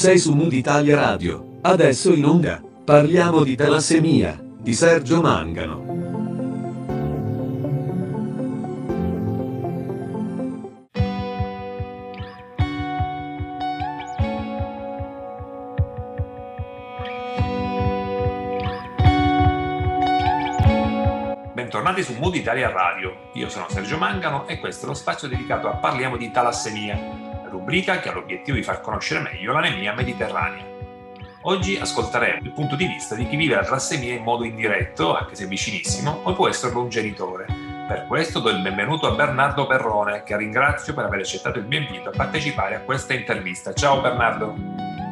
Sei su Mood Italia Radio. Adesso in onda. Parliamo di talassemia di Sergio Mangano. Bentornati su Mood Italia Radio. Io sono Sergio Mangano e questo è lo spazio dedicato a Parliamo di talassemia rubrica che ha l'obiettivo di far conoscere meglio l'anemia mediterranea. Oggi ascolteremo il punto di vista di chi vive la talassemia in modo indiretto, anche se vicinissimo, o può esserlo un genitore. Per questo do il benvenuto a Bernardo Perrone, che ringrazio per aver accettato il mio invito a partecipare a questa intervista. Ciao Bernardo.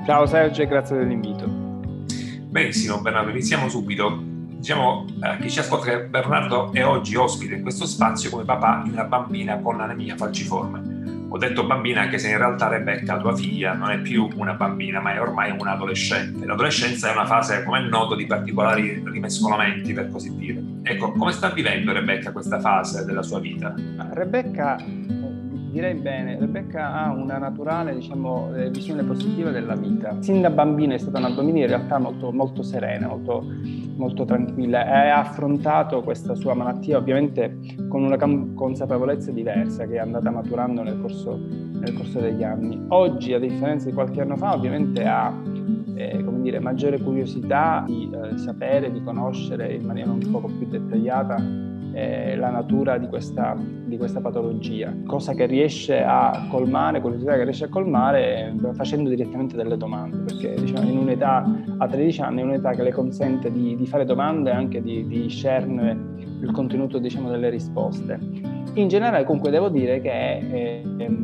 Ciao Sergio e grazie dell'invito. Benissimo Bernardo, iniziamo subito. Diciamo a eh, chi ci ascolta che Bernardo è oggi ospite in questo spazio come papà di una bambina con anemia falciforme. Ho detto bambina anche se in realtà Rebecca, tua figlia, non è più una bambina, ma è ormai un adolescente. L'adolescenza è una fase, come è noto, di particolari rimescolamenti, per così dire. Ecco, come sta vivendo Rebecca questa fase della sua vita? Rebecca direi bene, Rebecca ha una naturale diciamo, eh, visione positiva della vita. Sin da bambina è stata una bambina in realtà molto, molto serena, molto, molto tranquilla e ha affrontato questa sua malattia ovviamente con una consapevolezza diversa che è andata maturando nel corso, nel corso degli anni. Oggi, a differenza di qualche anno fa, ovviamente ha eh, come dire, maggiore curiosità di eh, sapere, di conoscere in maniera un poco più dettagliata eh, la natura di questa, di questa, patologia, cosa che riesce a colmare, curiosità che riesce a colmare eh, facendo direttamente delle domande, perché diciamo, in un'età a 13 anni è un'età che le consente di, di fare domande e anche di, di discernere il contenuto diciamo, delle risposte. In generale comunque devo dire che eh,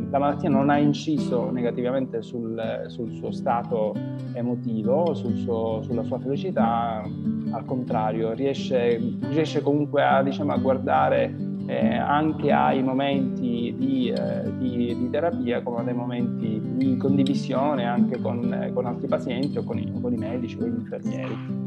la malattia non ha inciso negativamente sul, sul suo stato emotivo, sul suo, sulla sua felicità, al contrario, riesce, riesce comunque a, diciamo, a guardare eh, anche ai momenti di, eh, di, di, terapia come dei momenti di condivisione anche con, con altri pazienti o con i, con i medici o gli infermieri.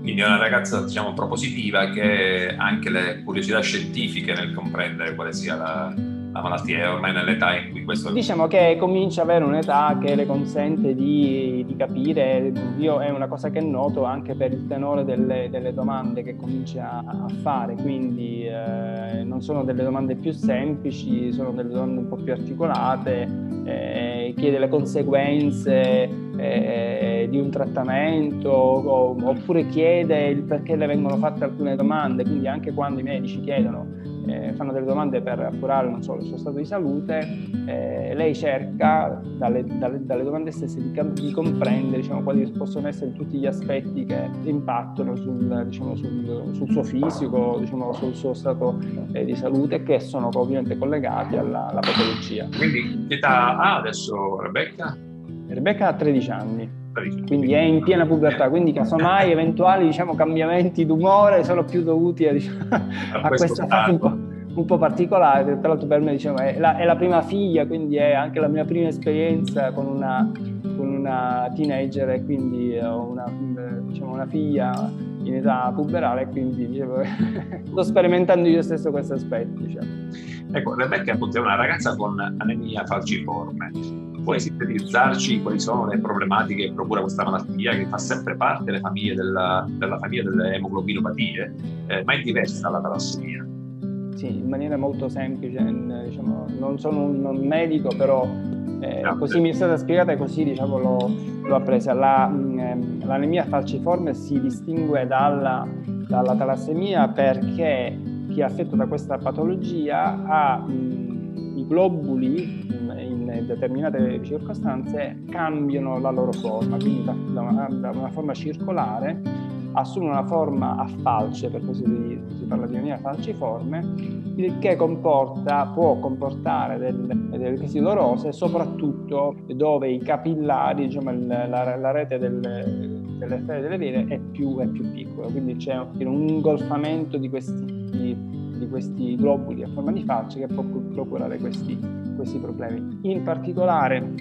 Quindi è una ragazza, diciamo, propositiva che ha anche le curiosità scientifiche nel comprendere quale sia la, la malattia, è ormai nell'età in cui questo... Diciamo che comincia ad avere un'età che le consente di, di, capire, io è una cosa che noto anche per il tenore delle, delle domande che comincia a fare, quindi eh, non sono delle domande più semplici, sono delle domande un po' più articolate, eh, chiede le conseguenze eh, di un trattamento o, oppure chiede il perché le vengono fatte alcune domande, quindi anche quando i medici chiedono eh, fanno delle domande per appurare non solo il suo stato di salute, eh, lei cerca dalle, dalle, dalle, domande stesse di, di comprendere diciamo, quali possono essere tutti gli aspetti che impattano sul, diciamo, sul, sul suo fisico, diciamo, sul suo stato eh, di salute che sono ovviamente collegati alla, alla patologia. Quindi che età ha adesso Rebecca? Rebecca ha 13 anni quindi è in piena pubertà, quindi casomai eventuali diciamo, cambiamenti d'umore sono più dovuti a, diciamo, a questa fase un po', un po', particolare, tra l'altro per me diciamo, è, la, è, la, prima figlia, quindi è anche la mia prima esperienza con una, con una teenager e quindi ho una, diciamo, una figlia in età puberale, quindi diciamo, sto sperimentando io stesso questo aspetto. Diciamo. Ecco, Rebecca appunto è una ragazza con anemia falciforme puoi sintetizzarci quali sono le problematiche che procura questa malattia che fa sempre parte delle famiglie della, della famiglia delle emoglobinopatie, eh, ma è diversa dalla talassemia? Sì, in maniera molto semplice, diciamo, non sono un medico, però eh, no, così mi è stata spiegata e così diciamo, l'ho, l'ho appresa. La, mh, ehm, l'anemia falciforme si distingue dalla, dalla talassemia perché chi è affetto da questa patologia ha mh, i globuli in determinate circostanze cambiano la loro forma, quindi da, una, da una forma circolare assumono una forma a falce, per così dire, si parla di anemia falciforme, il che comporta, può comportare delle, delle crisi dolorose, soprattutto dove i capillari, diciamo, la, la, rete delle, delle arterie delle vene è più, è più piccola, quindi c'è un ingolfamento di questi, di questi globuli a forma di falce che può procurare questi, questi problemi. In particolare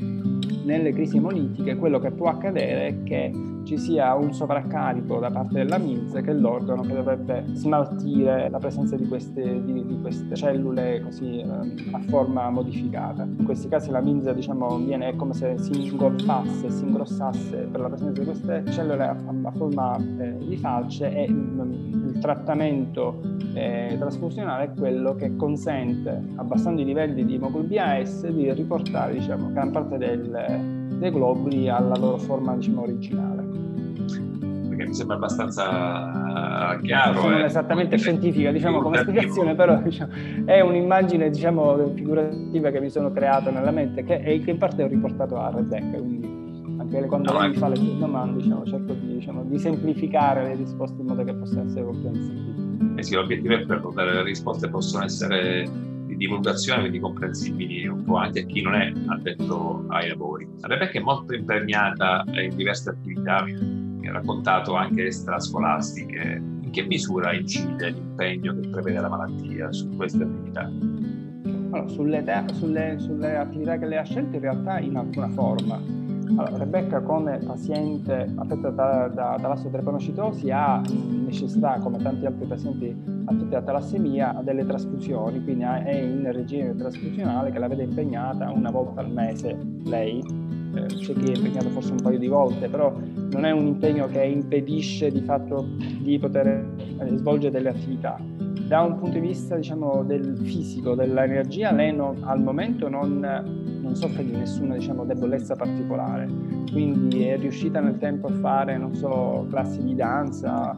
nelle crisi emolitiche quello che può accadere è che ci sia un sovraccarico da parte della MINS che è l'organo che dovrebbe smaltire la presenza di queste, di, di queste cellule così eh, a forma modificata. In questi casi la MINS diciamo, viene come se si ingolfasse, si ingrossasse per la presenza di queste cellule a, a forma eh, di falce e il, il trattamento eh, trasfusionale è quello che consente, abbassando i livelli di emoglobina S, di riportare diciamo, gran parte del dei globuli alla loro forma diciamo, originale. Perché mi sembra abbastanza chiaro. Non eh. esattamente scientifica diciamo, come spiegazione, però diciamo, è un'immagine diciamo, figurativa che mi sono creato nella mente che, è, che in parte ho riportato a Rebecca. Quindi anche quando no, lei mi fa le sue domande diciamo, cerco di, diciamo, di semplificare le risposte in modo che possano essere comprensibili. Eh sì, l'obiettivo è quello, le risposte possono essere divulgazione, quindi comprensibili un po' anche a chi non è addetto ai lavori. Rebecca è molto imperniata in diverse attività, mi ha raccontato anche extrascolastiche. In che misura incide l'impegno che prevede la malattia su queste attività? Allora, sulle, sulle, sulle attività che lei ha scelto in realtà in alcuna forma allora, Rebecca come paziente affetta da, da, dall'astrotrepanocytosi ha necessità, come tanti altri pazienti affetti da talassemia, a delle trasfusioni, quindi è in regime trasfusionale che la vede impegnata una volta al mese lei, eh, c'è chi è impegnato forse un paio di volte, però non è un impegno che impedisce di fatto di poter eh, svolgere delle attività. Da un punto di vista diciamo, del fisico, dell'energia, lei non, al momento non, non, soffre di nessuna diciamo, debolezza particolare, quindi è riuscita nel tempo a fare, non so, classi di danza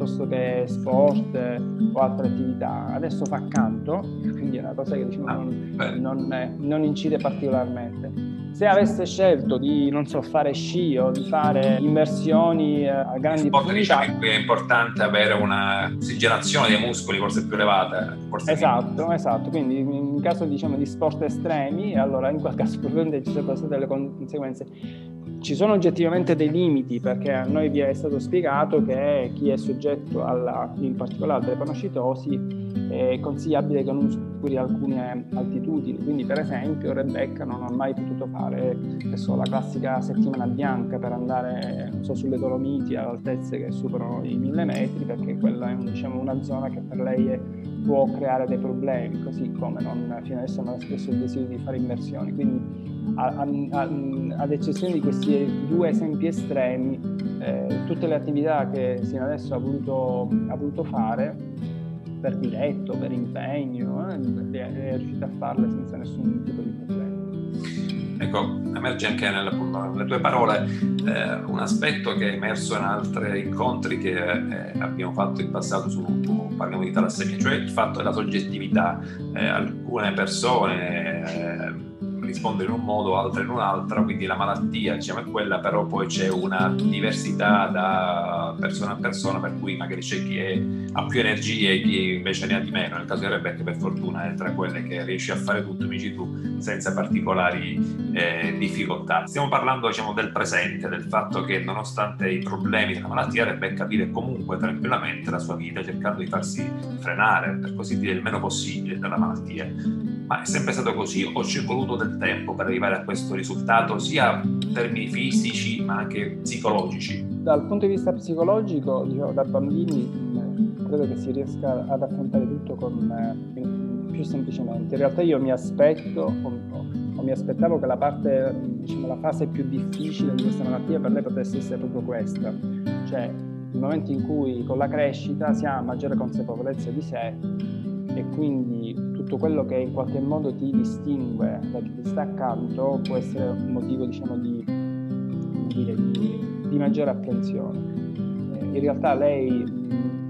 piuttosto che sport o altre attività. Adesso fa canto, quindi è una cosa che diciamo, non, non, non incide particolarmente se avesse scelto di, non so, fare sci o di fare immersioni eh, a grandi sport, diciamo che è importante avere una ossigenazione dei muscoli forse più elevata. Forse esatto, più. esatto. Quindi in caso diciamo, di sport estremi, allora in quel caso probabilmente ci sono state delle conseguenze. Ci sono oggettivamente dei limiti perché a noi vi è stato spiegato che chi è soggetto alla, in particolare alle panocitosi è consigliabile che non superi alcune altitudini. Quindi, per esempio, Rebecca non ha mai potuto fare so, la classica settimana bianca per andare so, sulle Dolomiti a altezze che superano i mille metri, perché quella è diciamo, una zona che per lei è, può creare dei problemi, così come non, fino adesso non ha espresso il desiderio di fare immersioni. Quindi, a, a, ad eccezione di questi due esempi estremi, eh, tutte le attività che sino adesso ha voluto, ha voluto fare per diretto, per impegno, eh, è riuscita a farle senza nessun tipo di problema. Ecco, emerge anche nelle, nelle tue parole eh, un aspetto che è emerso in altri incontri che eh, abbiamo fatto in passato su parliamo di talassemia, cioè il fatto della soggettività. Eh, alcune persone rispondere in un modo, altre in un altro, quindi la malattia diciamo, è quella, però poi c'è una diversità da persona a persona, per cui magari c'è chi è, ha più energie e chi invece ne ha di meno. Nel caso di Rebecca, per fortuna, è tra quelle che riesce a fare tutto, mi dici tu, senza particolari eh, difficoltà. Stiamo parlando diciamo, del presente, del fatto che nonostante i problemi della malattia, Rebecca vive comunque tranquillamente la sua vita, cercando di farsi frenare, per così dire, il meno possibile dalla malattia ma è sempre stato così o ci è voluto del tempo per arrivare a questo risultato, sia in termini fisici ma anche psicologici? Dal punto di vista psicologico, diciamo, da bambini eh, credo che si riesca ad affrontare tutto con, eh, più semplicemente. In realtà io mi aspetto o, o mi aspettavo che la parte, diciamo, la fase più difficile di questa malattia per lei potesse essere proprio questa, cioè il momento in cui con la crescita si ha maggiore consapevolezza di sé e quindi tutto quello che in qualche modo ti distingue da chi ti sta accanto può essere un motivo diciamo di, dire, di, di maggiore apprensione. Eh, in realtà lei eh,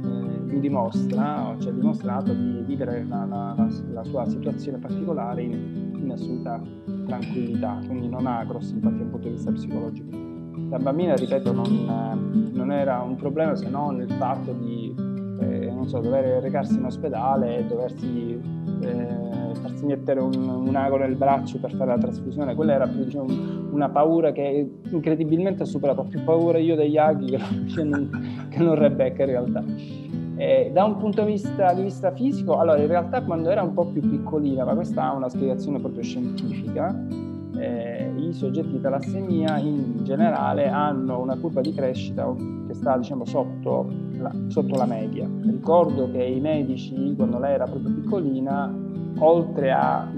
mi dimostra, ci ha dimostrato di vivere la, la, la sua situazione particolare in, in, assoluta tranquillità, quindi non ha grosse impatti dal punto di vista psicologico. Da bambina, ripeto, non, non era un problema se non il fatto di eh, non so, dover recarsi in ospedale e doversi eh, farsi mettere un, un, ago nel braccio per fare la trasfusione, quella era più diciamo, una paura che incredibilmente ha superato, ho più paura io degli aghi che, non, che non Rebecca in realtà. Eh, da un punto di vista, di vista, fisico, allora in realtà quando era un po' più piccolina, ma questa ha una spiegazione proprio scientifica, eh, i soggetti di talassemia in generale hanno una curva di crescita che sta diciamo, sotto, la, sotto la media. Ricordo che i medici, quando lei era proprio piccolina, oltre a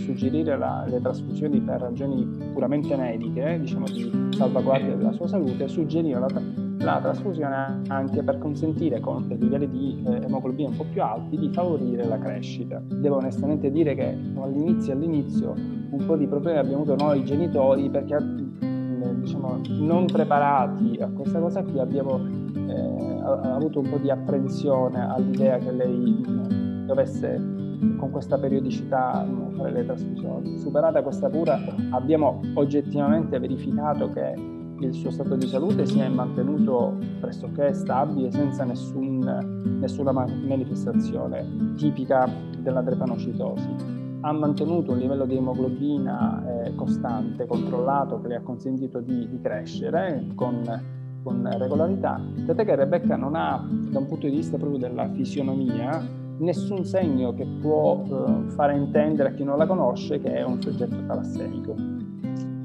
suggerire la, le trasfusioni per ragioni puramente mediche, diciamo di salvaguardia della sua salute, suggerivano la la trasfusione anche per consentire con livelli di eh, emoglobina un po' più alti di favorire la crescita. Devo onestamente dire che all'inizio, all'inizio un po' di problemi abbiamo avuto noi genitori perché eh, diciamo, non preparati a questa cosa qui abbiamo eh, avuto un po' di apprensione all'idea che lei mh, dovesse con questa periodicità fare le trasfusioni. Superata questa cura abbiamo oggettivamente verificato che il suo stato di salute si è mantenuto pressoché stabile senza nessun, nessuna manifestazione tipica della drepanocitosi. Ha mantenuto un livello di emoglobina eh, costante, controllato, che le ha consentito di, di crescere con, con regolarità, tant'è che Rebecca non ha, da un punto di vista proprio della fisionomia, nessun segno che può eh, fare intendere a chi non la conosce che è un soggetto talassemico.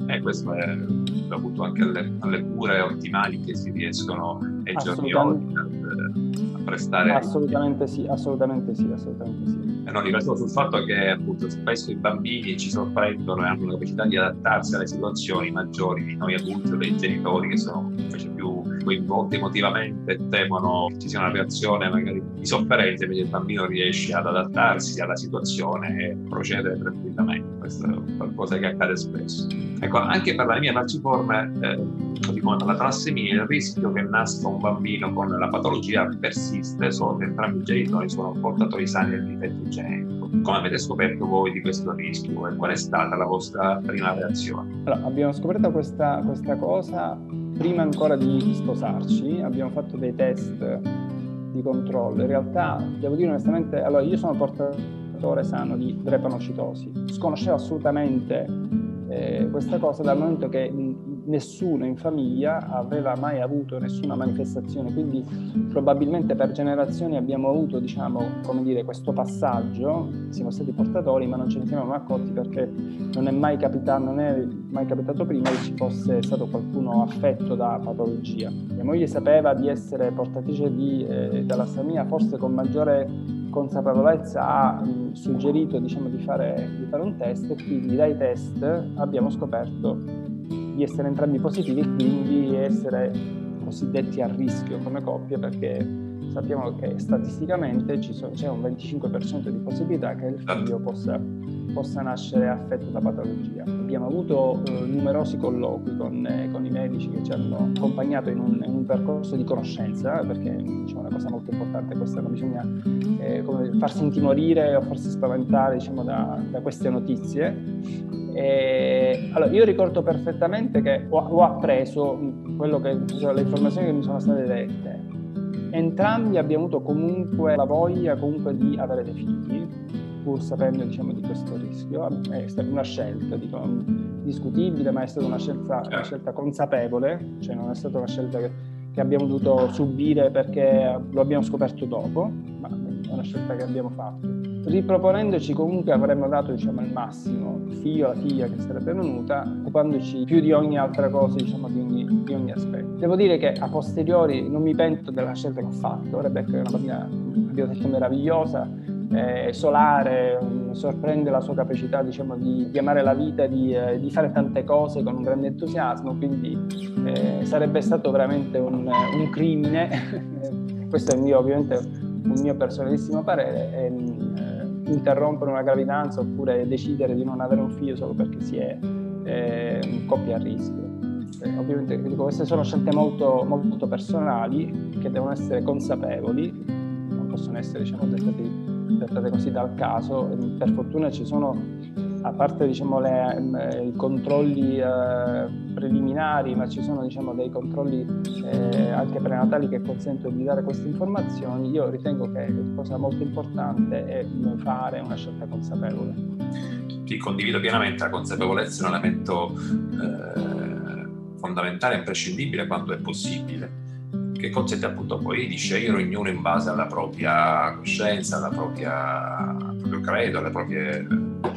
E questo è dovuto anche alle, alle cure ottimali che si riescono ai giorni oggi a prestare. Assolutamente sì, assolutamente sì, assolutamente sì. E non rifletto sul fatto che appunto spesso i bambini ci sorprendono e hanno la capacità di adattarsi alle situazioni maggiori di noi adulti o dei genitori che sono invece più coinvolti emotivamente temono che ci sia una reazione magari di sofferenza, invece il bambino riesce ad adattarsi alla situazione e procedere tranquillamente. Questo è qualcosa che accade spesso. Ecco, anche per la mia falciforme, eh, come per la talassemia, il rischio che nasca un bambino con la patologia persiste solo che entrambi i genitori sono portatori sani del difetto genetico. Come avete scoperto voi di questo rischio e qual è stata la vostra prima reazione? Allora, abbiamo scoperto questa, questa cosa prima ancora di sposarci, abbiamo fatto dei test di controllo. In realtà, devo dire onestamente, allora io sono portatore sano di drepanocitosi, sconoscevo assolutamente eh, questa cosa dal momento che nessuno in famiglia aveva mai avuto nessuna manifestazione, quindi probabilmente per generazioni abbiamo avuto, diciamo, come dire, questo passaggio, siamo stati portatori, ma non ce ne siamo mai accorti perché non è mai capitato, non è mai capitato prima che ci fosse stato qualcuno affetto da patologia. Mia moglie sapeva di essere portatrice di eh, talassemia, forse con maggiore consapevolezza ha suggerito diciamo, di, fare, di fare un test e quindi dai test abbiamo scoperto di essere entrambi positivi e quindi essere cosiddetti a rischio come coppia perché sappiamo che statisticamente c'è un 25% di possibilità che il figlio possa, possa nascere affetto da patologia. Abbiamo avuto eh, numerosi colloqui con, eh, con, i medici che ci hanno accompagnato in un, in un percorso di conoscenza, perché diciamo, una cosa molto importante questa, non bisogna eh, farsi intimorire o farsi spaventare diciamo, da, da queste notizie e, allora, io ricordo perfettamente che ho, ho appreso che, le informazioni che mi sono state dette. Entrambi abbiamo avuto comunque la voglia comunque di avere dei figli, pur sapendo diciamo, di questo rischio. È stata una scelta, dico, discutibile, ma è stata una scelta, una certo. scelta consapevole, cioè non è stata una scelta che, che abbiamo dovuto subire perché lo abbiamo scoperto dopo, ma è una scelta che abbiamo fatto riproponendoci comunque avremmo dato diciamo, il massimo, il figlio, la figlia che sarebbe venuta, occupandoci più di ogni altra cosa, diciamo, di ogni, di ogni aspetto. Devo dire che a posteriori non mi pento della scelta che ho fatto, Rebecca è una bambina, abbiamo detto, meravigliosa, eh, solare, mm, sorprende la sua capacità diciamo, di, di, amare la vita, di, eh, di, fare tante cose con un grande entusiasmo, quindi eh, sarebbe stato veramente un, un crimine, questo è mio, ovviamente un mio personalissimo parere, mm, interrompere una gravidanza oppure decidere di non avere un figlio solo perché si è eh, coppia a rischio. Eh, ovviamente dico, queste sono scelte molto, molto personali che devono essere consapevoli, non possono essere diciamo, dettate, dettate così dal caso. Per fortuna ci sono a parte diciamo, le, eh, i controlli eh, preliminari, ma ci sono diciamo, dei controlli eh, anche prenatali che consentono di dare queste informazioni, io ritengo che la cosa molto importante è fare una scelta consapevole. Ti condivido pienamente, la consapevolezza è un elemento eh, fondamentale imprescindibile quando è possibile che consente appunto poi di scegliere ognuno in base alla propria coscienza, alla propria, al proprio credo, alle proprie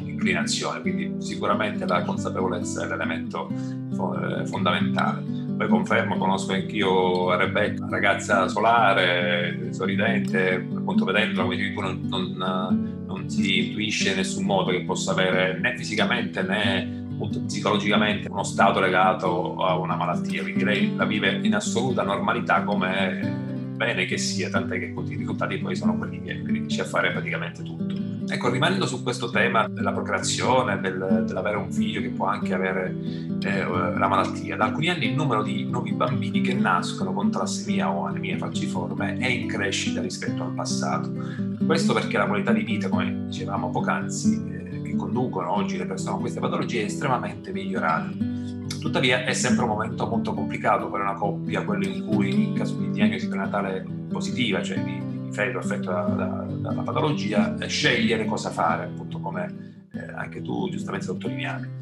inclinazione, quindi sicuramente la consapevolezza è l'elemento eh, fondamentale. Poi confermo, conosco anch'io Rebecca, ragazza solare, sorridente, appunto vedendola come non, non, non si intuisce in nessun modo che possa avere né fisicamente né appunto, psicologicamente uno stato legato a una malattia, quindi lei la vive in assoluta normalità come bene che sia, tant'è che i risultati poi sono quelli che riesce a fare praticamente tutto. Ecco, rimanendo su questo tema della procreazione, del, dell'avere un figlio che può anche avere eh, la malattia, da alcuni anni il numero di nuovi bambini che nascono con talassemia o anemia falciforme è in crescita rispetto al passato. Questo perché la qualità di vita, come dicevamo poc'anzi, eh, che conducono oggi le persone con queste patologie è estremamente migliorata. Tuttavia è sempre un momento molto complicato per una coppia, quello in cui in caso di diagnosi prenatale positiva, cioè di feto affetto da, da, dalla patologia, eh, scegliere cosa fare, appunto come eh, anche tu giustamente sottolineavi.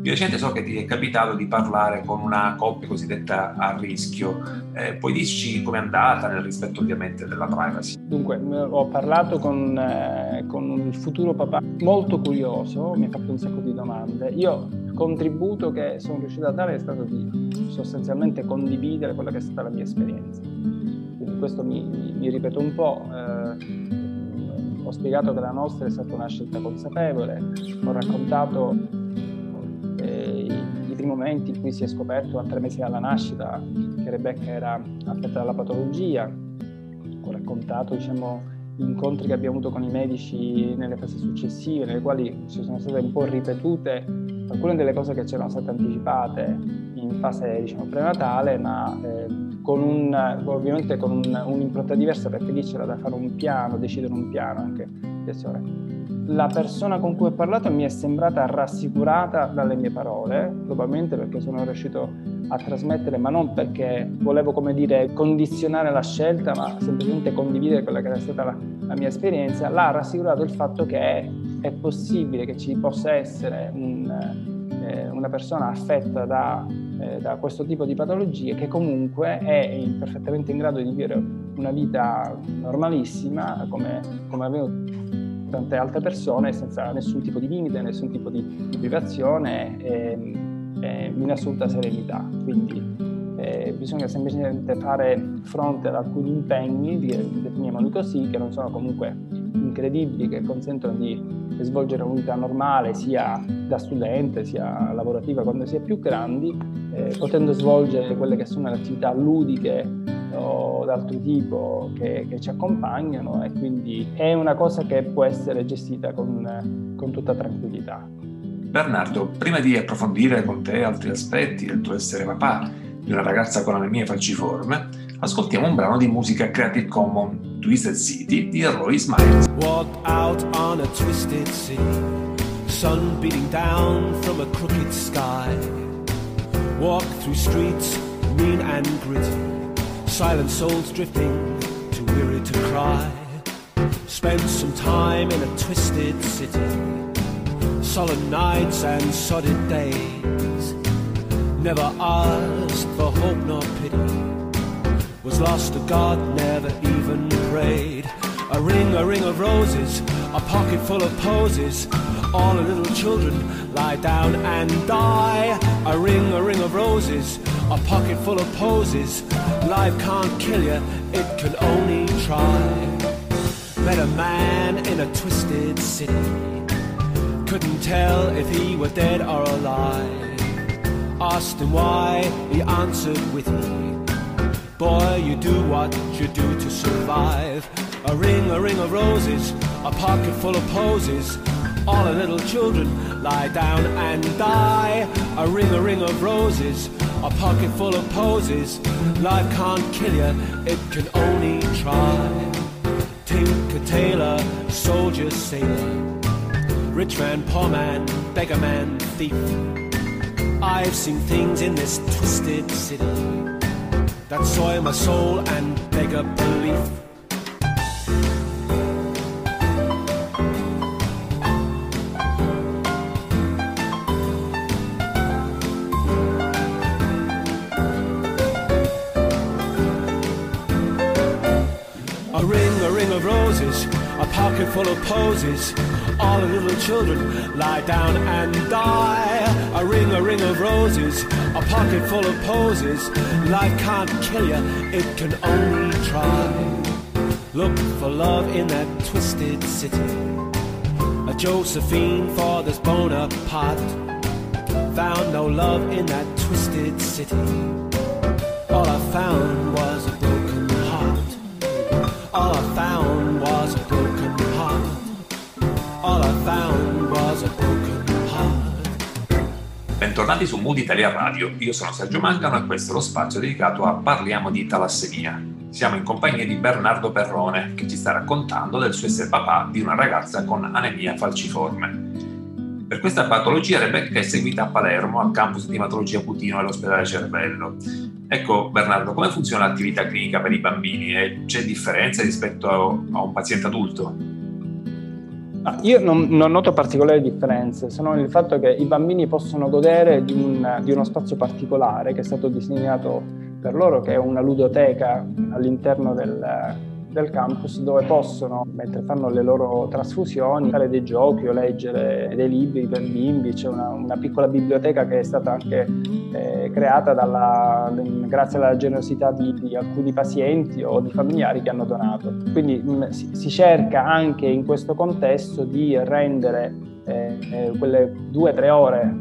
Di recente so che ti è capitato di parlare con una coppia cosiddetta a rischio, eh, puoi dirci com'è andata nel rispetto ovviamente della privacy? Dunque, ho parlato con, eh, con il futuro papà molto curioso, mi ha fatto un sacco di domande. Io il contributo che sono riuscito a dare è stato di sostanzialmente condividere quella che è stata la mia esperienza questo mi, mi ripeto un po', eh, ho spiegato che la nostra è stata una scelta consapevole, ho raccontato eh, i, primi momenti in cui si è scoperto a tre mesi dalla nascita che Rebecca era affetta dalla patologia, ho raccontato diciamo, gli incontri che abbiamo avuto con i medici nelle fasi successive, nelle quali ci sono state un po' ripetute alcune delle cose che c'erano state anticipate in fase diciamo, prenatale, ma eh, con un, ovviamente con un, un'impronta diversa perché lì c'era da fare un piano, decidere un piano anche di azione. La persona con cui ho parlato mi è sembrata rassicurata dalle mie parole, probabilmente perché sono riuscito a trasmettere, ma non perché volevo, come dire, condizionare la scelta, ma semplicemente condividere quella che era stata la, la mia esperienza, l'ha rassicurato il fatto che è, è possibile che ci possa essere un, eh, una persona affetta da eh, da questo tipo di patologie che comunque è perfettamente in grado di vivere una vita normalissima come, come avvenuto tante altre persone senza nessun tipo di limite, nessun tipo di, privazione e, e in assoluta serenità. Quindi eh, bisogna semplicemente fare fronte ad alcuni impegni, definiamoli così, che non sono comunque incredibili, che consentono di svolgere una vita normale sia da studente sia lavorativa quando si è più grandi, eh, potendo svolgere quelle che sono le attività ludiche o d'altro tipo che, che, ci accompagnano e quindi è una cosa che può essere gestita con, con tutta tranquillità. Bernardo, prima di approfondire con te altri aspetti del tuo essere papà di una ragazza con anemia falciforme, ascoltiamo un brano di musica Creative Commons Twisted City di Roy Smiles. Walk out on a twisted city, sun beating down from a crooked sky. Walk through streets mean and gritty, silent souls drifting, too weary to cry. Spend some time in a twisted city, solemn nights and sodded days. Never asked for hope nor pity was lost to God, never even prayed. A ring, a ring of roses, a pocket full of posies. All the little children lie down and die. A ring, a ring of roses, a pocket full of posies. Life can't kill you, it can only try. Met a man in a twisted city. Couldn't tell if he were dead or alive. Asked him why, he answered with me. Boy, you do what you do to survive. A ring, a ring of roses, a pocket full of posies. All the little children lie down and die. A ring, a ring of roses, a pocket full of posies. Life can't kill you, it can only try. Tinker, tailor, soldier, sailor. Rich man, poor man, beggar man, thief. I've seen things in this twisted city that soil my soul and beg a belief. A ring, a ring of roses, a pocket full of posies. All all the little children lie down and die. A ring, a ring of roses, a pocket full of posies. Life can't kill you, it can only try. Look for love in that twisted city. A Josephine for this Bonaparte. Found no love in that twisted city. Bentornati su Mood Italia Radio, io sono Sergio Mangano e questo è lo spazio dedicato a Parliamo di talassemia. Siamo in compagnia di Bernardo Perrone che ci sta raccontando del suo essere papà di una ragazza con anemia falciforme. Per questa patologia Rebecca è seguita a Palermo al campus di ematologia Putino all'ospedale Cervello. Ecco Bernardo, come funziona l'attività clinica per i bambini e c'è differenza rispetto a un paziente adulto? Ah, io non, non, noto particolari differenze, se non il fatto che i bambini possono godere di, un, di, uno spazio particolare che è stato disegnato per loro, che è una ludoteca all'interno del, del campus dove possono, mentre fanno le loro trasfusioni, fare dei giochi o leggere dei libri per bimbi. C'è una, una piccola biblioteca che è stata anche eh, creata dalla, grazie alla generosità di, di, alcuni pazienti o di familiari che hanno donato. Quindi mh, si, si cerca anche in questo contesto di rendere quelle due o tre ore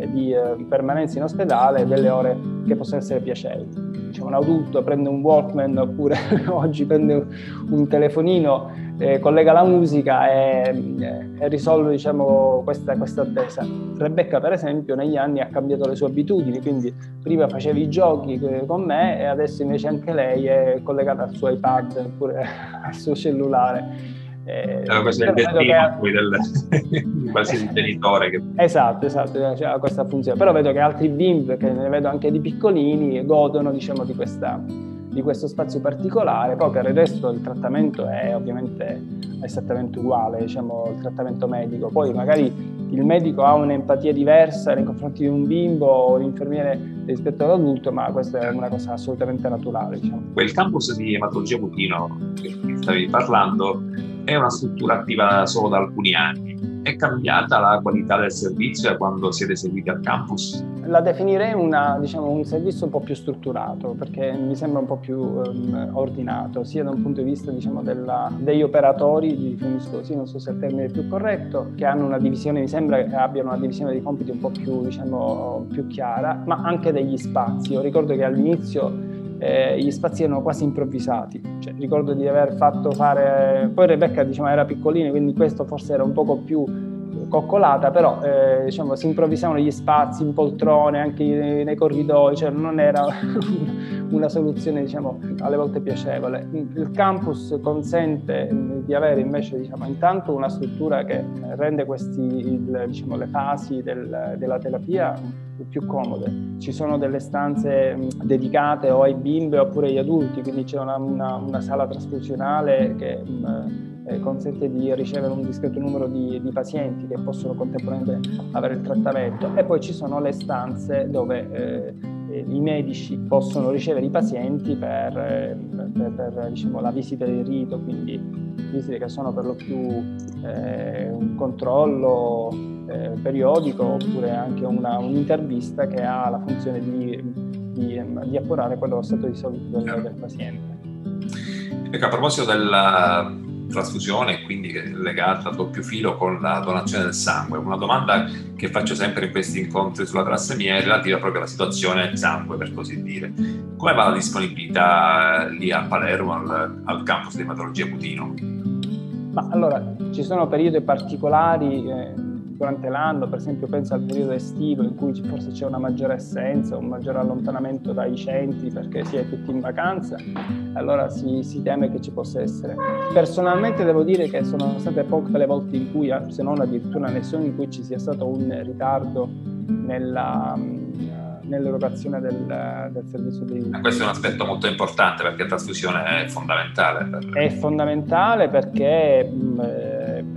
eh, di eh, permanenza in ospedale delle ore che possono essere piacevoli un adulto prende un Walkman oppure oggi prende un telefonino, eh, collega la musica e, eh, e risolve diciamo, questa, questa, attesa. Rebecca per esempio negli anni ha cambiato le sue abitudini, quindi prima faceva i giochi eh, con me e adesso invece anche lei è collegata al suo iPad oppure al suo cellulare. Eh, allora, questo è il destino che... del, di qualsiasi genitore. Che... Esatto, esatto, cioè, questa funzione. Però vedo che altri bimbi, che ne vedo anche di piccolini, godono diciamo, di, questa, di questo spazio particolare. Poi per il resto il trattamento è ovviamente esattamente uguale, diciamo, il trattamento medico. Poi magari il medico ha un'empatia diversa nei confronti di un bimbo o l'infermiere rispetto all'adulto, ma questa è una cosa assolutamente naturale. Diciamo. Quel campus di ematologia Putino che stavi parlando è una struttura attiva solo da alcuni anni. È cambiata la qualità del servizio da quando siete seguiti al campus? La definirei una, diciamo, un servizio un po' più strutturato perché mi sembra un po' più um, ordinato, sia da un punto di vista diciamo, della, degli operatori, definisco così, non so se il termine è più corretto, che hanno una divisione, mi sembra che abbiano una divisione dei compiti un po' più, diciamo, più chiara, ma anche degli spazi. Io ricordo che all'inizio eh, gli spazi erano quasi improvvisati. Cioè, ricordo di aver fatto fare. Poi Rebecca diciamo, era piccolina, quindi questo forse era un poco più coccolata, però eh, diciamo, si improvvisavano gli spazi in poltrone, anche nei corridoi, cioè non era una soluzione diciamo, alle volte piacevole. Il campus consente di avere invece diciamo, intanto una struttura che rende questi, il, diciamo, le fasi del, della terapia più comode. Ci sono delle stanze dedicate o ai bimbi oppure agli adulti, quindi c'è una, una, una sala trasfusionale che eh, consente di ricevere un discreto numero di, di, pazienti che possono contemporaneamente avere il trattamento e poi ci sono le stanze dove eh, eh i medici possono ricevere i pazienti per, eh, per, per diciamo, la visita del rito, quindi visite che sono per lo più eh, un controllo eh, periodico oppure anche una, un'intervista che ha la funzione di, di, di appurare quello stato di salute del, del paziente. Ecco, a proposito della trasfusione quindi legata a doppio filo con la donazione del sangue. Una domanda che faccio sempre in questi incontri sulla trassemia è relativa proprio alla situazione del sangue, per così dire. Come va la disponibilità lì a Palermo, al, al campus di ematologia Putino? Ma allora, ci sono periodi particolari eh, durante l'anno, per esempio penso al periodo estivo in cui forse c'è una maggiore assenza, un maggiore allontanamento dai centri perché si è tutti in vacanza, allora si, si, teme che ci possa essere. Personalmente devo dire che sono state poche le volte in cui, se non addirittura nessuna, in cui ci sia stato un ritardo nella nell'erogazione del, del servizio di... Questo è un aspetto molto importante perché la trasfusione è fondamentale. Per... È fondamentale perché mh, eh,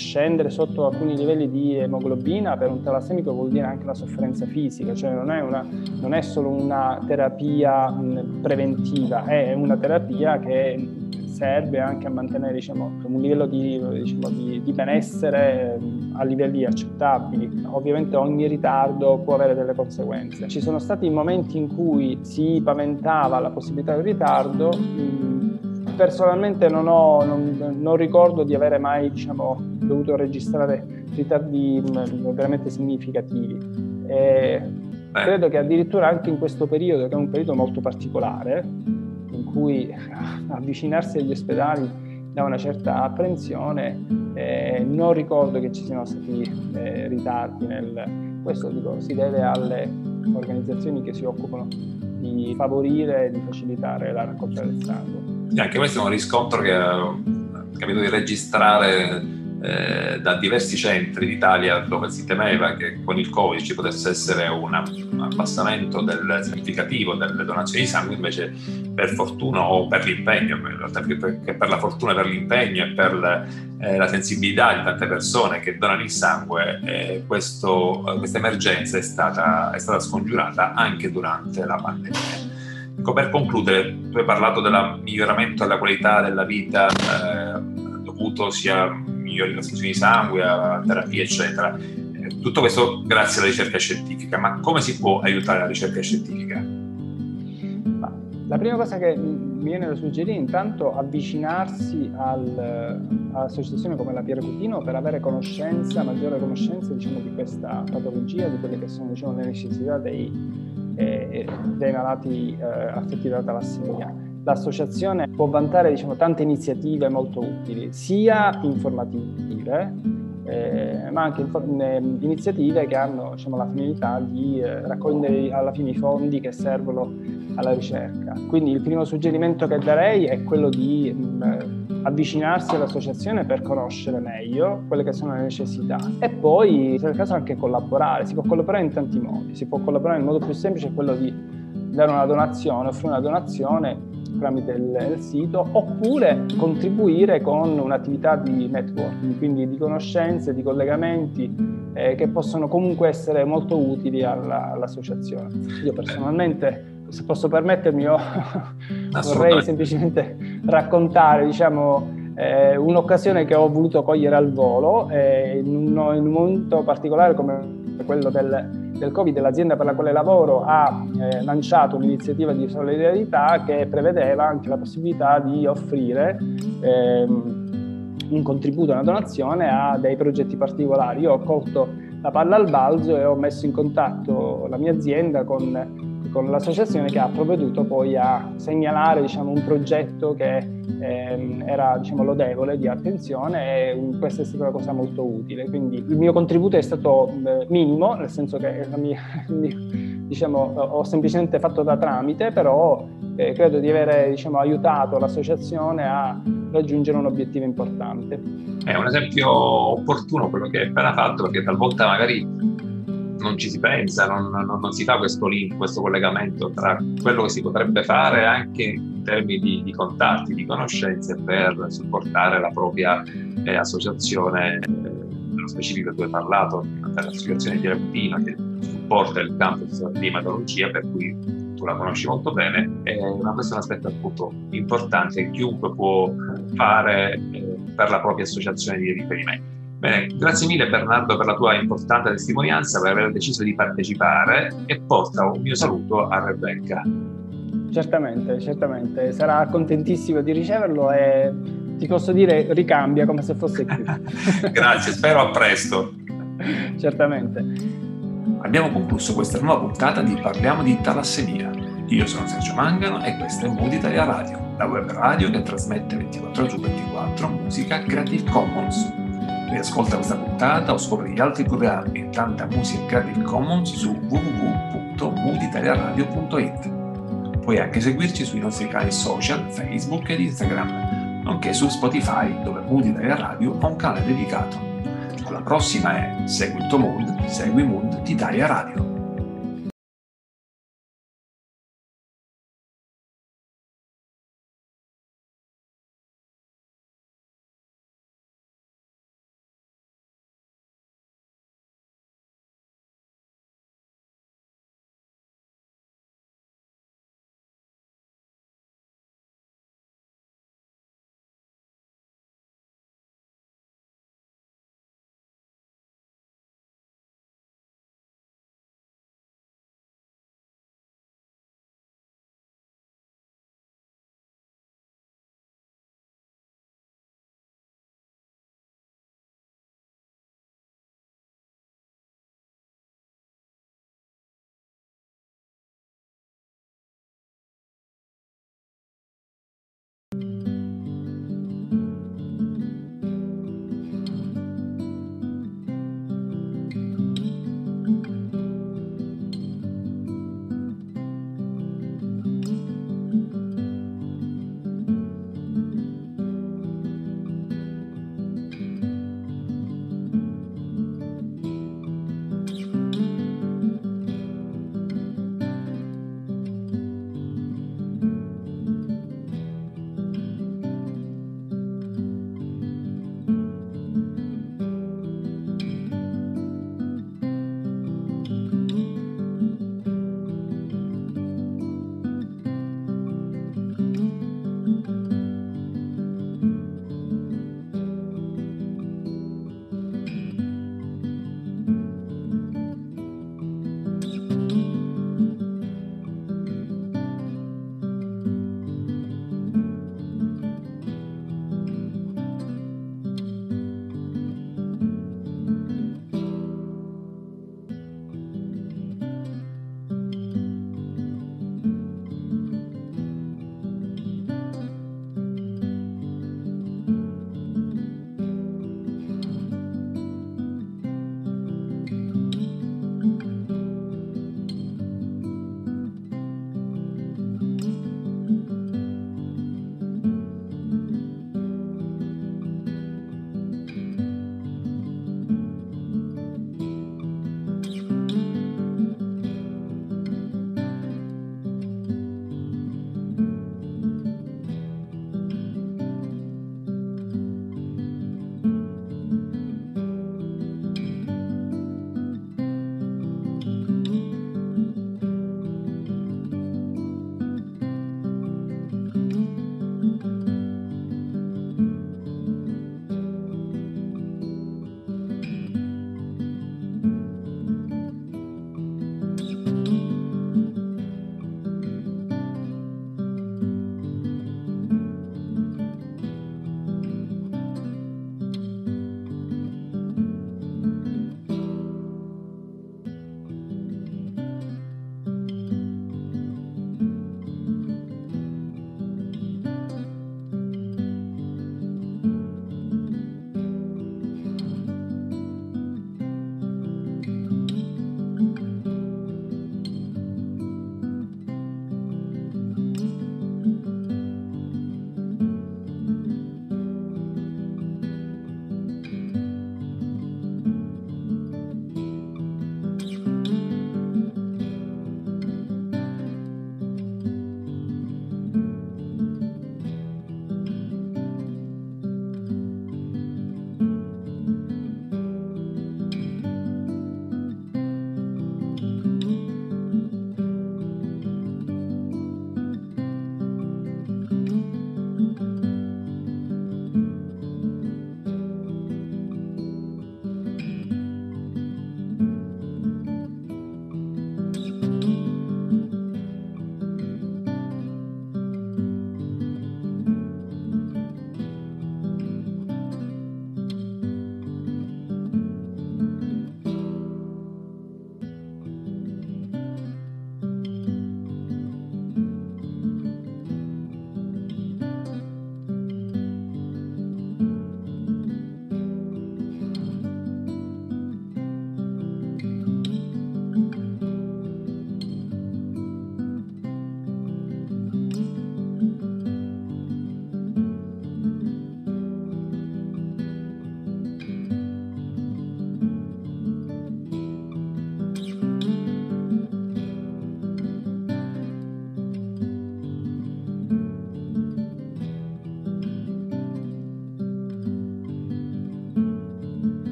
scendere sotto alcuni livelli di emoglobina per un talassemico vuol dire anche una sofferenza fisica, cioè non è, una, non è solo una terapia mh, preventiva, è una terapia che serve anche a mantenere diciamo, un livello di, diciamo, di, di benessere ehm, a livelli accettabili. Ovviamente ogni ritardo può avere delle conseguenze. Ci sono stati momenti in cui si paventava la possibilità di un ritardo. Personalmente non, ho, non, non ricordo di avere mai diciamo, dovuto registrare ritardi veramente significativi. E credo che addirittura anche in questo periodo, che è un periodo molto particolare, in cui avvicinarsi agli ospedali da una certa apprensione, eh, non ricordo che ci siano stati eh, ritardi nel... Questo dico, si deve alle organizzazioni che si occupano di favorire e di facilitare la raccolta del sangue. Anche questo è un riscontro che ho capito di registrare eh, da diversi centri d'Italia dove si temeva che con il Covid ci potesse essere un abbassamento del, significativo delle donazioni di sangue, invece per fortuna o per l'impegno, in realtà perché per la fortuna, per l'impegno e per eh, la sensibilità di tante persone che donano il sangue, eh, questa emergenza è stata, è stata scongiurata anche durante la pandemia. Ecco, per concludere, tu hai parlato del miglioramento della qualità della vita eh, dovuto sia migliori trasfusioni di sangue, a terapie, eccetera. Eh, tutto questo grazie alla ricerca scientifica, ma come si può aiutare la ricerca scientifica? La prima cosa che mi viene da suggerire è intanto avvicinarsi al, all'associazione come la Piero Cutino per avere conoscenza, maggiore conoscenza diciamo, di questa patologia, di quelle che sono diciamo, le necessità dei, eh, dei malati eh, affetti da talassemia l'associazione può vantare diciamo, tante iniziative molto utili, sia informative, eh, ma anche in, iniziative che hanno diciamo, la finalità di eh, raccogliere alla fine i fondi che servono alla ricerca. Quindi il primo suggerimento che darei è quello di mh, mm, avvicinarsi all'associazione per conoscere meglio quelle che sono le necessità e poi, se è caso, anche collaborare. Si può collaborare in tanti modi. Si può collaborare il modo più semplice quello di dare una donazione, offrire una donazione tramite il, il, sito, oppure contribuire con un'attività di networking, quindi di conoscenze, di collegamenti eh, che possono comunque essere molto utili alla, all'associazione. Io personalmente, se posso permettermi, io vorrei semplicemente raccontare, diciamo, eh, un'occasione che ho voluto cogliere al volo eh, in, un, in un momento particolare come quello del del Covid l'azienda per la quale lavoro ha eh, lanciato un'iniziativa di solidarietà che prevedeva anche la possibilità di offrire ehm, un contributo, una donazione a dei progetti particolari. Io ho colto la palla al balzo e ho messo in contatto la mia azienda con con l'associazione che ha provveduto poi a segnalare diciamo, un progetto che ehm, era diciamo, lodevole di attenzione e questa è stata una cosa molto utile. Quindi il mio contributo è stato eh, minimo, nel senso che mia, diciamo, ho semplicemente fatto da tramite, però eh, credo di aver diciamo, aiutato l'associazione a raggiungere un obiettivo importante. È un esempio opportuno quello che hai appena fatto, perché talvolta magari non ci si pensa, non, non, non, si fa questo link, questo collegamento tra quello che si potrebbe fare anche in termini di, di contatti, di conoscenze per supportare la propria eh, associazione, eh, nello specifico tu hai parlato, per l'associazione di Reputina che supporta il campus di ematologia, per cui tu la conosci molto bene, eh, ma questo è un aspetto appunto importante che chiunque può fare eh, per la propria associazione di riferimento. Bene, grazie mille Bernardo per la tua importante testimonianza, per aver deciso di partecipare e porta un mio saluto a Rebecca. Certamente, certamente, sarà contentissimo di riceverlo e ti posso dire ricambia come se fosse qui. grazie, spero a presto. certamente. Abbiamo concluso questa nuova puntata di Parliamo di talassemia. Io sono Sergio Mangano e questa è Mood Italia Radio, la web radio che trasmette 24 ore su 24 musica Creative Commons Riascolta questa puntata o scopri gli altri programmi e tanta musica Creative Commons su www.mooditaliaradio.it. Puoi anche seguirci sui nostri canali social, Facebook ed Instagram, nonché su Spotify dove Mood Italia Radio ha un canale dedicato. La prossima è Segui il tuo mood, segui Mood d'Italia Radio.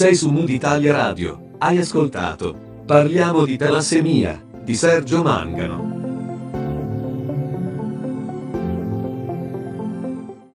Sei su Mood Italia Radio. Hai ascoltato Parliamo di talassemia di Sergio Mangano.